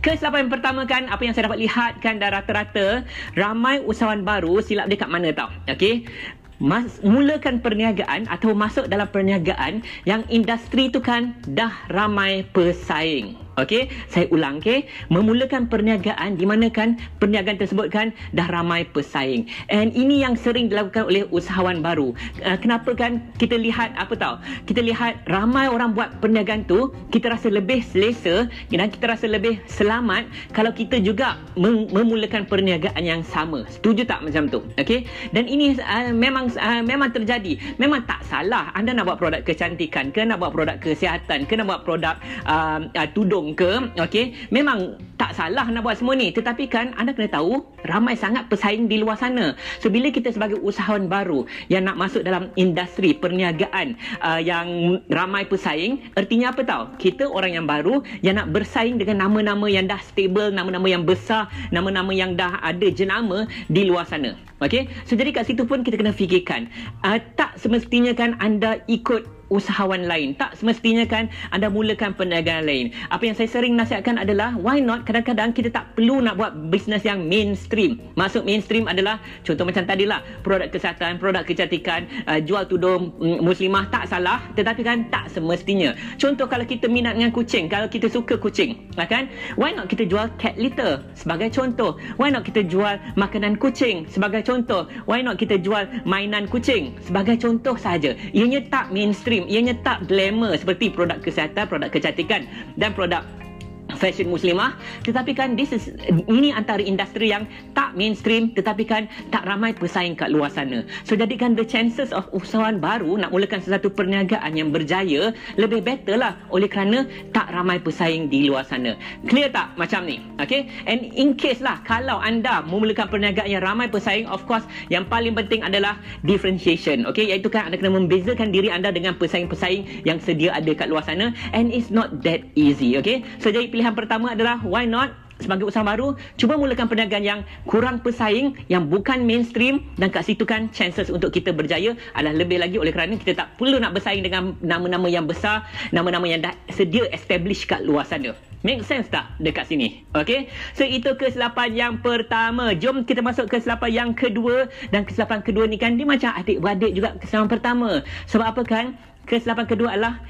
Kesilapan yang pertama kan apa yang saya dapat lihat kan dah rata-rata ramai usahawan baru silap dia kat mana tau. Okey. Mas, mulakan perniagaan atau masuk dalam perniagaan yang industri tu kan dah ramai pesaing. Okey, saya ulang okey. Memulakan perniagaan di mana kan perniagaan tersebut kan dah ramai pesaing. And ini yang sering dilakukan oleh usahawan baru. Uh, kenapa kan kita lihat apa tahu? Kita lihat ramai orang buat perniagaan tu, kita rasa lebih selesa dan kita rasa lebih selamat kalau kita juga mem- memulakan perniagaan yang sama. Setuju tak macam tu? Okey. Dan ini uh, memang uh, memang terjadi. Memang tak salah anda nak buat produk kecantikan ke nak buat produk kesihatan ke nak buat produk uh, uh, tudung ke okey? Memang tak salah nak buat semua ni tetapi kan anda kena tahu ramai sangat pesaing di luar sana. So bila kita sebagai usahawan baru yang nak masuk dalam industri perniagaan uh, yang ramai pesaing artinya apa tahu kita orang yang baru yang nak bersaing dengan nama-nama yang dah stable nama-nama yang besar nama-nama yang dah ada jenama di luar sana okey? So jadi kat situ pun kita kena fikirkan uh, tak semestinya kan anda ikut usahawan lain. Tak semestinya kan anda mulakan perniagaan lain. Apa yang saya sering nasihatkan adalah why not kadang-kadang kita tak perlu nak buat bisnes yang mainstream. Masuk mainstream adalah contoh macam tadi lah produk kesihatan, produk kecantikan, uh, jual tudung mm, muslimah tak salah tetapi kan tak semestinya. Contoh kalau kita minat dengan kucing, kalau kita suka kucing, lah kan? Why not kita jual cat litter sebagai contoh? Why not kita jual makanan kucing sebagai contoh? Why not kita jual mainan kucing sebagai contoh saja? Ianya tak mainstream mainstream ianya tak glamour seperti produk kesihatan produk kecantikan dan produk fashion muslimah. Tetapi kan this is ini antara industri yang tak mainstream tetapi kan tak ramai pesaing kat luar sana. So jadikan the chances of usahawan baru nak mulakan sesuatu perniagaan yang berjaya lebih better lah. Oleh kerana tak ramai pesaing di luar sana. Clear tak macam ni? Okay? And in case lah kalau anda memulakan perniagaan yang ramai pesaing of course yang paling penting adalah differentiation. Okay? Iaitu kan anda kena membezakan diri anda dengan pesaing-pesaing yang sedia ada kat luar sana. And it's not that easy okay? So jadi pilihan pertama adalah why not sebagai usaha baru cuba mulakan perniagaan yang kurang pesaing yang bukan mainstream dan kat situ kan chances untuk kita berjaya adalah lebih lagi oleh kerana kita tak perlu nak bersaing dengan nama-nama yang besar nama-nama yang dah sedia establish kat luar sana Make sense tak dekat sini? Okay? So, itu kesilapan yang pertama. Jom kita masuk ke kesilapan yang kedua. Dan kesilapan kedua ni kan, dia macam adik-beradik juga kesilapan pertama. Sebab apa kan? Kesilapan kedua adalah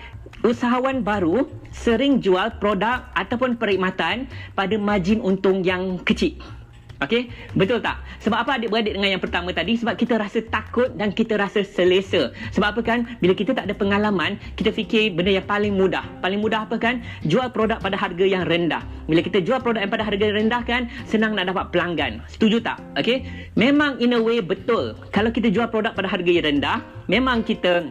usahawan baru sering jual produk ataupun perkhidmatan pada margin untung yang kecil. Okey, betul tak? Sebab apa adik-beradik dengan yang pertama tadi? Sebab kita rasa takut dan kita rasa selesa. Sebab apa kan? Bila kita tak ada pengalaman, kita fikir benda yang paling mudah. Paling mudah apa kan? Jual produk pada harga yang rendah. Bila kita jual produk yang pada harga yang rendah kan, senang nak dapat pelanggan. Setuju tak? Okey, memang in a way betul. Kalau kita jual produk pada harga yang rendah, memang kita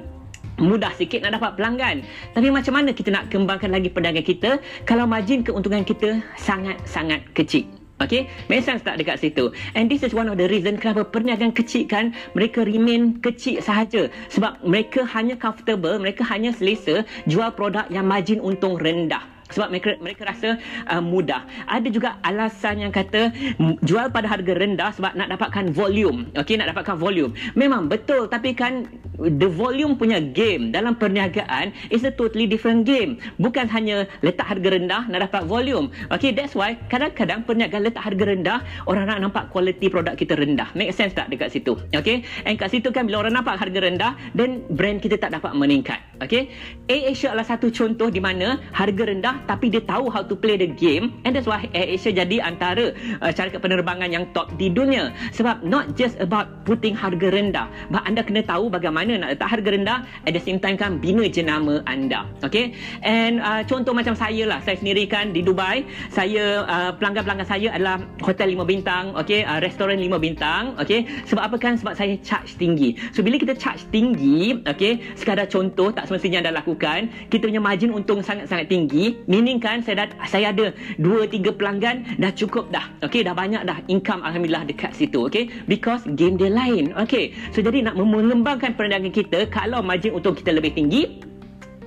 mudah sikit nak dapat pelanggan. Tapi macam mana kita nak kembangkan lagi perdagangan kita kalau margin keuntungan kita sangat-sangat kecil? Okay, make sense tak dekat situ? And this is one of the reason kenapa perniagaan kecil kan mereka remain kecil sahaja. Sebab mereka hanya comfortable, mereka hanya selesa jual produk yang margin untung rendah sebab mereka mereka rasa uh, mudah. Ada juga alasan yang kata jual pada harga rendah sebab nak dapatkan volume. Okey, nak dapatkan volume. Memang betul tapi kan the volume punya game dalam perniagaan is a totally different game. Bukan hanya letak harga rendah nak dapat volume. Okey, that's why kadang-kadang perniagaan letak harga rendah orang nak nampak quality produk kita rendah. Make sense tak dekat situ? Okey, and kat situ kan bila orang nampak harga rendah then brand kita tak dapat meningkat. Okey, Asia adalah satu contoh di mana harga rendah tapi dia tahu how to play the game and that's why Air Asia jadi antara uh, syarikat penerbangan yang top di dunia. Sebab not just about putting harga rendah but anda kena tahu bagaimana nak letak harga rendah at the same time kan bina jenama anda. Okay? And uh, contoh macam saya lah. Saya sendiri kan di Dubai saya uh, pelanggan-pelanggan saya adalah hotel 5 bintang okay? Uh, restoran 5 bintang okay? Sebab apa kan? Sebab saya charge tinggi. So bila kita charge tinggi okay? Sekadar contoh tak semestinya anda lakukan kita punya margin untung sangat-sangat tinggi meaning kan saya dah, saya ada 2 3 pelanggan dah cukup dah. Okey dah banyak dah income alhamdulillah dekat situ okey? Because game dia lain okey? So jadi nak mengembangkan perniagaan kita kalau margin untung kita lebih tinggi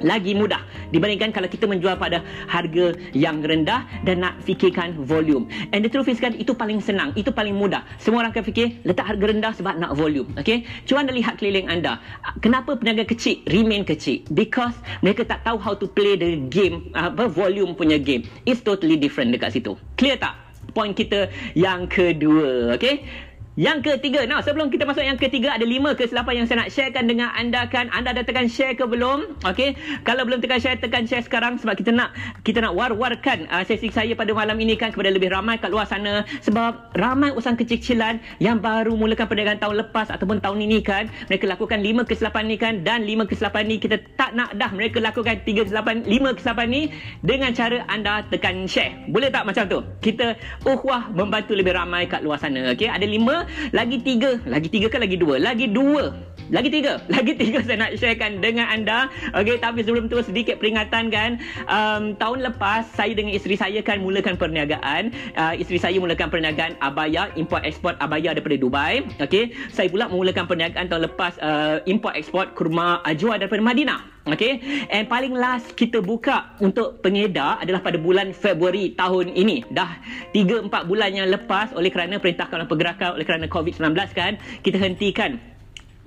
lagi mudah dibandingkan kalau kita menjual pada harga yang rendah dan nak fikirkan volume. And the truth is kan itu paling senang, itu paling mudah. Semua orang akan fikir letak harga rendah sebab nak volume. Okay? Cuba anda lihat keliling anda. Kenapa peniaga kecil remain kecil? Because mereka tak tahu how to play the game, apa volume punya game. It's totally different dekat situ. Clear tak? Point kita yang kedua. Okay? Yang ketiga, nah sebelum kita masuk yang ketiga ada lima kesilapan yang saya nak sharekan dengan anda kan. Anda dah tekan share ke belum? Okey. Kalau belum tekan share, tekan share sekarang sebab kita nak kita nak war-warkan uh, sesi saya pada malam ini kan kepada lebih ramai kat luar sana sebab ramai usaha kecil-kecilan yang baru mulakan perniagaan tahun lepas ataupun tahun ini kan mereka lakukan lima kesilapan ni kan dan lima kesilapan ni kita tak nak dah mereka lakukan tiga kesilapan lima kesilapan ni dengan cara anda tekan share. Boleh tak macam tu? Kita uhwah membantu lebih ramai kat luar sana. Okey, ada lima lagi tiga. Lagi tiga kan lagi dua? Lagi dua lagi tiga. Lagi tiga saya nak sharekan dengan anda. Okey tapi sebelum tu sedikit peringatan kan. Um, tahun lepas saya dengan isteri saya kan mulakan perniagaan. Uh, isteri saya mulakan perniagaan abaya import export abaya daripada Dubai. Okey saya pula mulakan perniagaan tahun lepas uh, import export kurma ajwa daripada Madinah. Okay, and paling last kita buka untuk pengedar adalah pada bulan Februari tahun ini. Dah 3-4 bulan yang lepas oleh kerana Perintah Kawalan Pergerakan oleh kerana COVID-19 kan, kita hentikan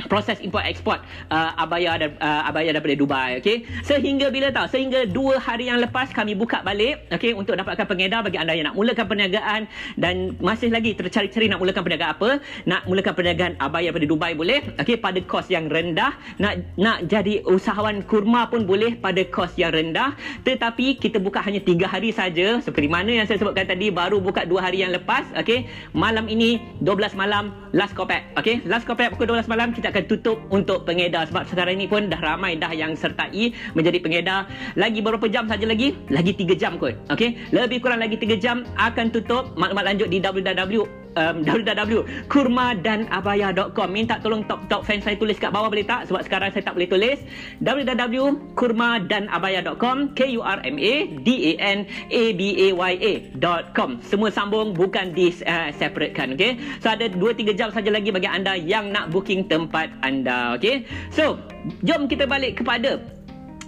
proses import ekspor uh, abaya dan uh, abaya daripada Dubai okey? Sehingga bila tahu sehingga dua hari yang lepas kami buka balik okey untuk dapatkan pengedar bagi anda yang nak mulakan perniagaan dan masih lagi tercari-cari nak mulakan perniagaan apa? Nak mulakan perniagaan abaya daripada Dubai boleh okey pada kos yang rendah. Nak nak jadi usahawan kurma pun boleh pada kos yang rendah. Tetapi kita buka hanya tiga hari saja. Seperti mana yang saya sebutkan tadi baru buka dua hari yang lepas okey? Malam ini 12 malam last kopek okey? Last kopek pukul 12 malam kita akan tutup untuk pengedar. Sebab sekarang ini pun dah ramai dah yang sertai menjadi pengedar. Lagi beberapa jam saja lagi lagi 3 jam kot. Okey? Lebih kurang lagi 3 jam akan tutup. Maklumat lanjut di www um, www.kurmadanabaya.com minta tolong top-top fans saya tulis kat bawah boleh tak? Sebab sekarang saya tak boleh tulis. Www.kurmadanabaya.com k u r m a d a n a b a y a.com semua sambung bukan di uh, separate kan okey? So ada 2 3 jam saja lagi bagi anda yang nak booking tempat anda okey? So jom kita balik kepada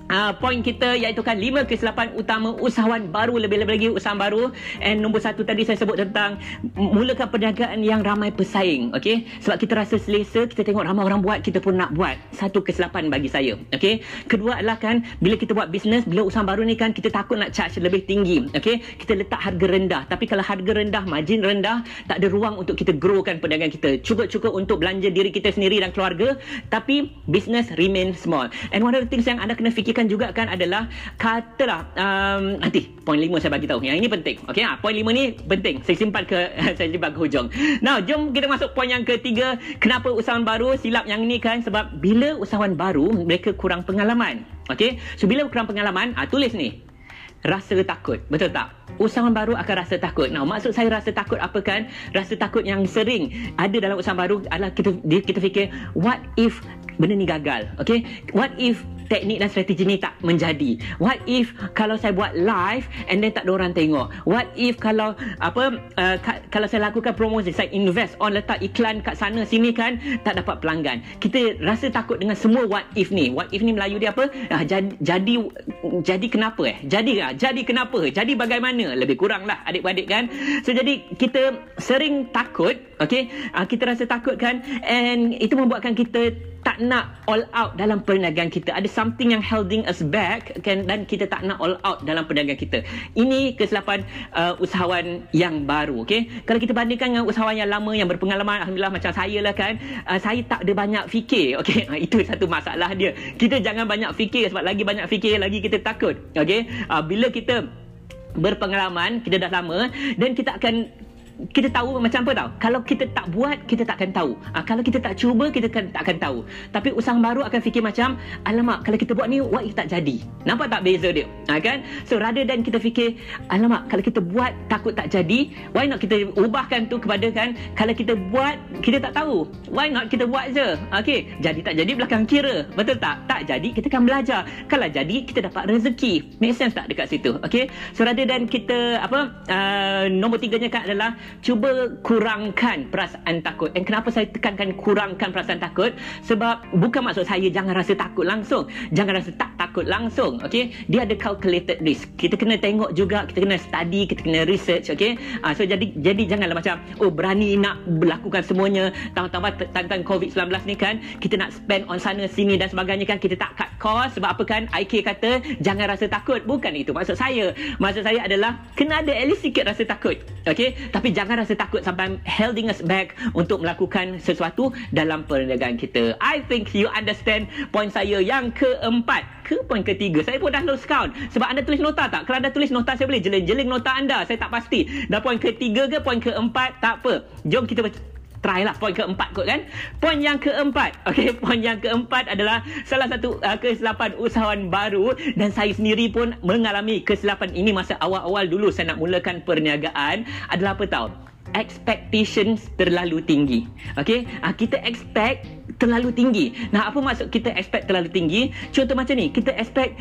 Uh, poin kita iaitu kan lima kesilapan utama usahawan baru lebih-lebih lagi usahawan baru and nombor satu tadi saya sebut tentang mulakan perniagaan yang ramai pesaing okay? sebab kita rasa selesa kita tengok ramai orang buat kita pun nak buat satu kesilapan bagi saya okay? kedua adalah kan bila kita buat bisnes bila usahawan baru ni kan kita takut nak charge lebih tinggi okay? kita letak harga rendah tapi kalau harga rendah margin rendah tak ada ruang untuk kita growkan perniagaan kita cukup-cukup untuk belanja diri kita sendiri dan keluarga tapi business remain small and one of the things yang anda kena fikir fikirkan juga kan adalah katalah um, nanti poin lima saya bagi tahu. Yang ini penting. Okey ah poin lima ni penting. Saya simpan ke saya simpan ke hujung. Now jom kita masuk poin yang ketiga. Kenapa usahawan baru silap yang ini kan sebab bila usahawan baru mereka kurang pengalaman. Okey. So bila kurang pengalaman ah tulis ni. Rasa takut. Betul tak? Usahawan baru akan rasa takut. Nah, maksud saya rasa takut apa kan? Rasa takut yang sering ada dalam usahawan baru adalah kita kita fikir what if benda ni gagal okay what if teknik dan strategi ni tak menjadi. What if kalau saya buat live and then tak ada orang tengok? What if kalau apa uh, ka, kalau saya lakukan promosi saya invest on letak iklan kat sana sini kan tak dapat pelanggan. Kita rasa takut dengan semua what if ni. What if ni Melayu dia apa? Uh, jadi jadi jadi kenapa eh? Jadi uh, jadi kenapa? Jadi bagaimana? Lebih kurang lah adik-adik kan? So jadi kita sering takut okay? Uh, kita rasa takut kan? And itu membuatkan kita tak nak all out dalam perniagaan kita. Ada something yang holding us back kan dan kita tak nak all out dalam perniagaan kita. Ini kesilapan uh, usahawan yang baru, okey. Kalau kita bandingkan dengan usahawan yang lama yang berpengalaman alhamdulillah macam saya lah kan, uh, saya tak ada banyak fikir, okey. Uh, itu satu masalah dia. Kita jangan banyak fikir sebab lagi banyak fikir lagi kita takut, okey. Uh, bila kita berpengalaman, kita dah lama dan kita akan kita tahu macam apa tau. Kalau kita tak buat kita tak akan tahu. Ha, kalau kita tak cuba kita kan, tak akan tahu. Tapi usaha baru akan fikir macam alamak kalau kita buat ni what if tak jadi? Nampak tak beza dia? Ha, kan? So rather than kita fikir alamak kalau kita buat takut tak jadi why not kita ubahkan tu kepada kan kalau kita buat kita tak tahu. Why not kita buat je? Okay jadi tak jadi belakang kira. Betul tak? Tak jadi kita akan belajar. Kalau jadi kita dapat rezeki. Make sense tak dekat situ? Okay so rather than kita apa uh, nombor tiganya kan adalah cuba kurangkan perasaan takut. Dan kenapa saya tekankan kurangkan perasaan takut? Sebab bukan maksud saya jangan rasa takut langsung. Jangan rasa tak takut langsung. Okay? Dia ada calculated risk. Kita kena tengok juga, kita kena study, kita kena research. Okay? Uh, so jadi jadi janganlah macam, oh berani nak melakukan semuanya. Tambah-tambah tentang COVID-19 ni kan, kita nak spend on sana sini dan sebagainya kan, kita tak cut cost. Sebab apa kan? IK kata, jangan rasa takut. Bukan itu maksud saya. Maksud saya adalah, kena ada at least sikit rasa takut. Okay? Tapi jangan rasa takut sampai holding us back untuk melakukan sesuatu dalam perniagaan kita. I think you understand point saya yang keempat ke poin ketiga. Saya pun dah lose count. Sebab anda tulis nota tak? Kalau anda tulis nota, saya boleh jeling-jeling nota anda. Saya tak pasti. Dah poin ketiga ke poin keempat? Tak apa. Jom kita try lah poin keempat kot kan. Poin yang keempat. Okay, poin yang keempat adalah salah satu uh, kesilapan usahawan baru dan saya sendiri pun mengalami kesilapan ini masa awal-awal dulu saya nak mulakan perniagaan adalah apa tahu? expectations terlalu tinggi. Okay? Uh, kita expect terlalu tinggi. Nah, apa maksud kita expect terlalu tinggi? Contoh macam ni, kita expect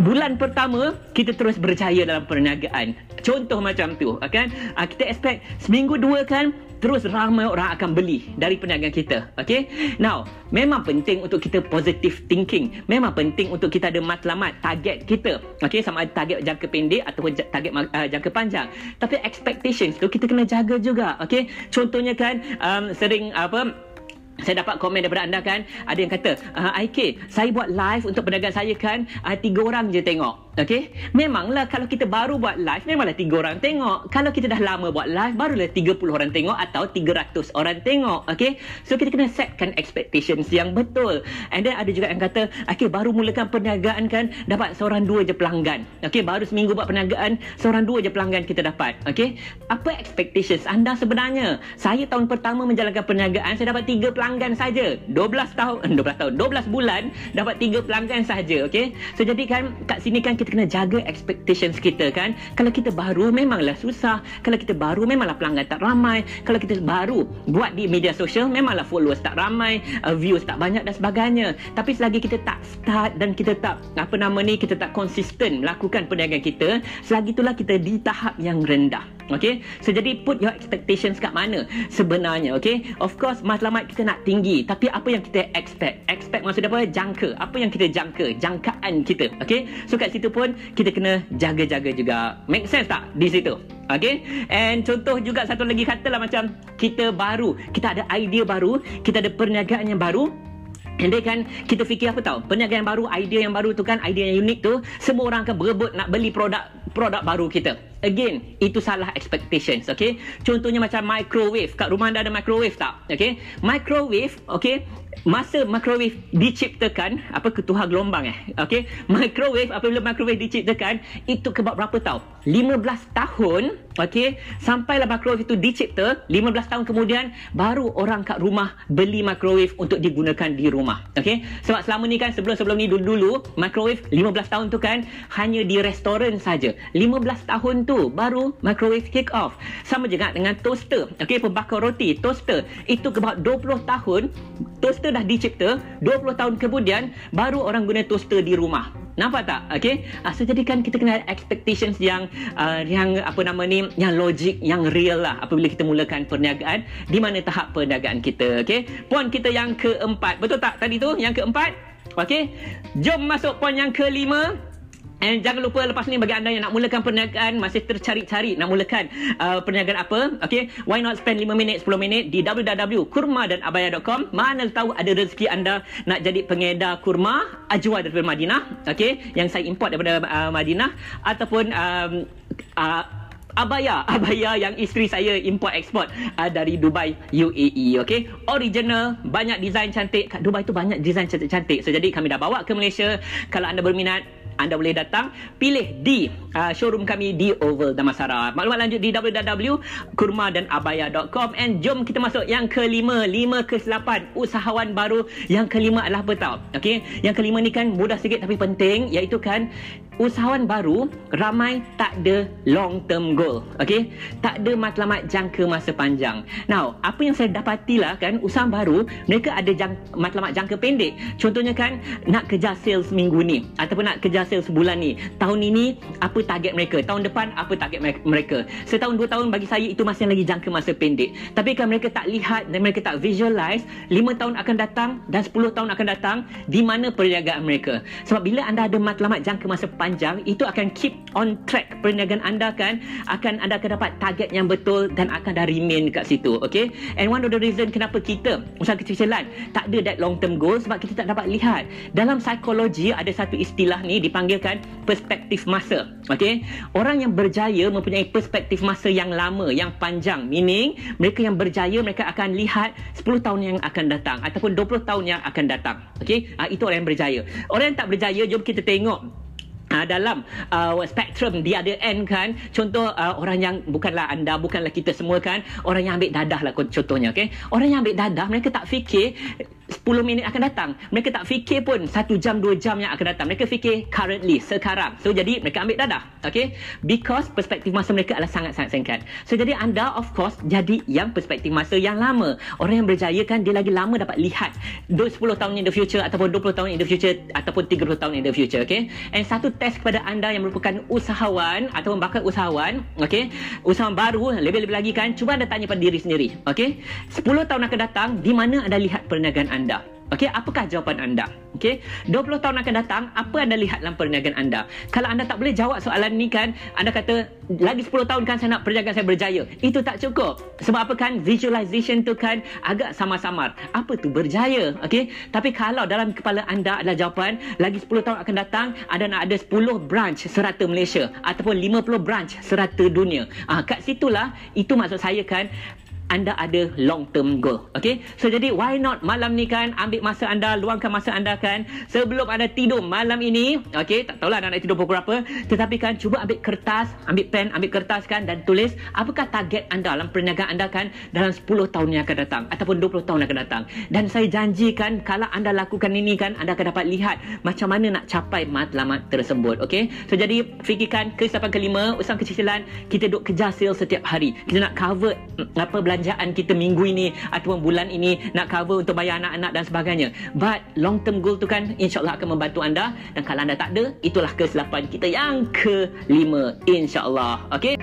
bulan pertama kita terus berjaya dalam perniagaan. Contoh macam tu, kan? Uh, kita expect seminggu dua kan terus ramai orang akan beli dari perniagaan kita. Okay? Now, memang penting untuk kita positive thinking. Memang penting untuk kita ada matlamat, target kita. Okay? Sama ada target jangka pendek ataupun target uh, jangka panjang. Tapi expectations tu kita kena jaga juga. Okay? Contohnya kan, um, sering apa saya dapat komen daripada anda kan ada yang kata uh, IK saya buat live untuk pedagang saya kan uh, tiga orang je tengok Okey, memanglah kalau kita baru buat live memanglah tiga orang tengok. Kalau kita dah lama buat live barulah 30 orang tengok atau 300 orang tengok. Okey. So kita kena setkan expectations yang betul. And then ada juga yang kata, okey baru mulakan perniagaan kan dapat seorang dua je pelanggan. Okey, baru seminggu buat perniagaan, seorang dua je pelanggan kita dapat. Okey. Apa expectations anda sebenarnya? Saya tahun pertama menjalankan perniagaan saya dapat tiga pelanggan saja. 12 tahun 12 tahun 12 bulan dapat tiga pelanggan saja. Okey. So jadi kan kat sini kan kita kena jaga expectations kita kan? Kalau kita baru memanglah susah. Kalau kita baru memanglah pelanggan tak ramai. Kalau kita baru buat di media sosial memanglah followers tak ramai uh, views tak banyak dan sebagainya. Tapi selagi kita tak start dan kita tak apa nama ni kita tak konsisten melakukan perniagaan kita selagi itulah kita di tahap yang rendah Okay, so jadi put your expectations kat mana sebenarnya, okay? Of course, matlamat kita nak tinggi, tapi apa yang kita expect? Expect maksud apa? Jangka. Apa yang kita jangka? Jangkaan kita, okay? So kat situ pun kita kena jaga-jaga juga. Make sense tak di situ? Okay? And contoh juga satu lagi katalah macam kita baru, kita ada idea baru, kita ada perniagaan yang baru, And then kan kita fikir apa tahu Perniagaan yang baru Idea yang baru tu kan Idea yang unik tu Semua orang akan berebut Nak beli produk Produk baru kita Again, itu salah expectations, okay? Contohnya macam microwave. Kat rumah anda ada microwave tak? Okay? Microwave, okay? Masa microwave diciptakan, apa ketuha gelombang eh? Okay? Microwave, apabila microwave diciptakan, itu kebab berapa tahun? 15 tahun, okay? Sampailah microwave itu dicipta, 15 tahun kemudian, baru orang kat rumah beli microwave untuk digunakan di rumah. Okay? Sebab selama ni kan, sebelum-sebelum ni dulu-dulu, microwave 15 tahun tu kan, hanya di restoran saja. 15 tahun tu baru microwave kick off. Sama juga dengan toaster. Okey, pembakar roti, toaster. Itu about 20 tahun toaster dah dicipta, 20 tahun kemudian baru orang guna toaster di rumah. Nampak tak? Okey. Uh, so jadi kan kita kena expectations yang uh, yang apa nama ni, yang logik, yang real lah apabila kita mulakan perniagaan di mana tahap perniagaan kita, okey. Poin kita yang keempat. Betul tak tadi tu? Yang keempat? Okey. Jom masuk poin yang kelima. And jangan lupa lepas ni bagi anda yang nak mulakan perniagaan masih tercari-cari nak mulakan uh, perniagaan apa, okay? Why not spend 5 minit, 10 minit di www.kurmadanabaya.com. Mana tahu ada rezeki anda nak jadi pengedar kurma ajwa daripada Madinah, okay? Yang saya import daripada uh, Madinah ataupun um, uh, abaya abaya yang isteri saya import export uh, dari Dubai UAE okey original banyak design cantik kat Dubai tu banyak design cantik-cantik so jadi kami dah bawa ke Malaysia kalau anda berminat anda boleh datang pilih di uh, showroom kami di Oval Damansara. Maklumat lanjut di www.kurmadanabaya.com and jom kita masuk yang kelima, lima ke selapan usahawan baru. Yang kelima adalah apa tahu? Okey, yang kelima ni kan mudah sikit tapi penting iaitu kan usahawan baru ramai tak ada long term goal. Okey? Tak ada matlamat jangka masa panjang. Now, apa yang saya dapatilah kan usahawan baru mereka ada jang, matlamat jangka pendek. Contohnya kan nak kejar sales minggu ni ataupun nak kejar sales sebulan ni. Tahun ini apa target mereka? Tahun depan apa target mereka? Setahun dua tahun bagi saya itu masih lagi jangka masa pendek. Tapi kan mereka tak lihat dan mereka tak visualize lima tahun akan datang dan sepuluh tahun akan datang di mana perniagaan mereka. Sebab bila anda ada matlamat jangka masa panjang itu akan keep on track perniagaan anda kan akan anda akan dapat target yang betul dan akan dah remain kat situ okay? And one of the reason kenapa kita usaha kecil-kecilan tak ada that long term goal sebab kita tak dapat lihat. Dalam psikologi ada satu istilah ni dipanggilkan perspektif masa okay? Orang yang berjaya mempunyai perspektif masa yang lama yang panjang meaning mereka yang berjaya mereka akan lihat 10 tahun yang akan datang ataupun 20 tahun yang akan datang okay? Uh, itu orang yang berjaya. Orang yang tak berjaya jom kita tengok Uh, dalam uh, spektrum di other end kan contoh uh, orang yang bukanlah anda bukanlah kita semua kan orang yang ambil dadah lah contohnya okay? orang yang ambil dadah mereka tak fikir 10 minit akan datang. Mereka tak fikir pun 1 jam, 2 jam yang akan datang. Mereka fikir currently, sekarang. So, jadi mereka ambil dadah. Okay? Because perspektif masa mereka adalah sangat-sangat singkat. So, jadi anda of course jadi yang perspektif masa yang lama. Orang yang berjaya kan dia lagi lama dapat lihat 10 tahun in the future ataupun 20 tahun in the future ataupun 30 tahun in the future. Okay? And satu test kepada anda yang merupakan usahawan ataupun bakal usahawan. Okay? Usahawan baru, lebih-lebih lagi kan. Cuba anda tanya pada diri sendiri. Okay? 10 tahun akan datang, di mana anda lihat perniagaan anda? Anda. Okey, apakah jawapan anda? Okey, 20 tahun akan datang, apa anda lihat dalam perniagaan anda? Kalau anda tak boleh jawab soalan ni kan, anda kata lagi 10 tahun kan saya nak perniagaan saya berjaya. Itu tak cukup. Sebab apa kan visualization tu kan agak samar-samar. Apa tu berjaya? Okey, tapi kalau dalam kepala anda adalah jawapan lagi 10 tahun akan datang, anda nak ada 10 branch serata Malaysia ataupun 50 branch serata dunia. Ah, kat situlah itu maksud saya kan anda ada long term goal. Okay? So jadi why not malam ni kan ambil masa anda, luangkan masa anda kan sebelum anda tidur malam ini. Okay? Tak tahulah anda nak tidur pukul berapa. Tetapi kan cuba ambil kertas, ambil pen, ambil kertas kan dan tulis apakah target anda dalam perniagaan anda kan dalam 10 tahun yang akan datang ataupun 20 tahun yang akan datang. Dan saya janjikan kalau anda lakukan ini kan anda akan dapat lihat macam mana nak capai matlamat tersebut. Okay? So jadi fikirkan kesilapan kelima, usaha kecicilan kita duk kejar sales setiap hari. Kita nak cover mm, apa belanja belanjaan kita minggu ini ataupun bulan ini nak cover untuk bayar anak-anak dan sebagainya. But long term goal tu kan insyaAllah akan membantu anda dan kalau anda tak ada itulah kesilapan kita yang kelima insyaAllah. Okay?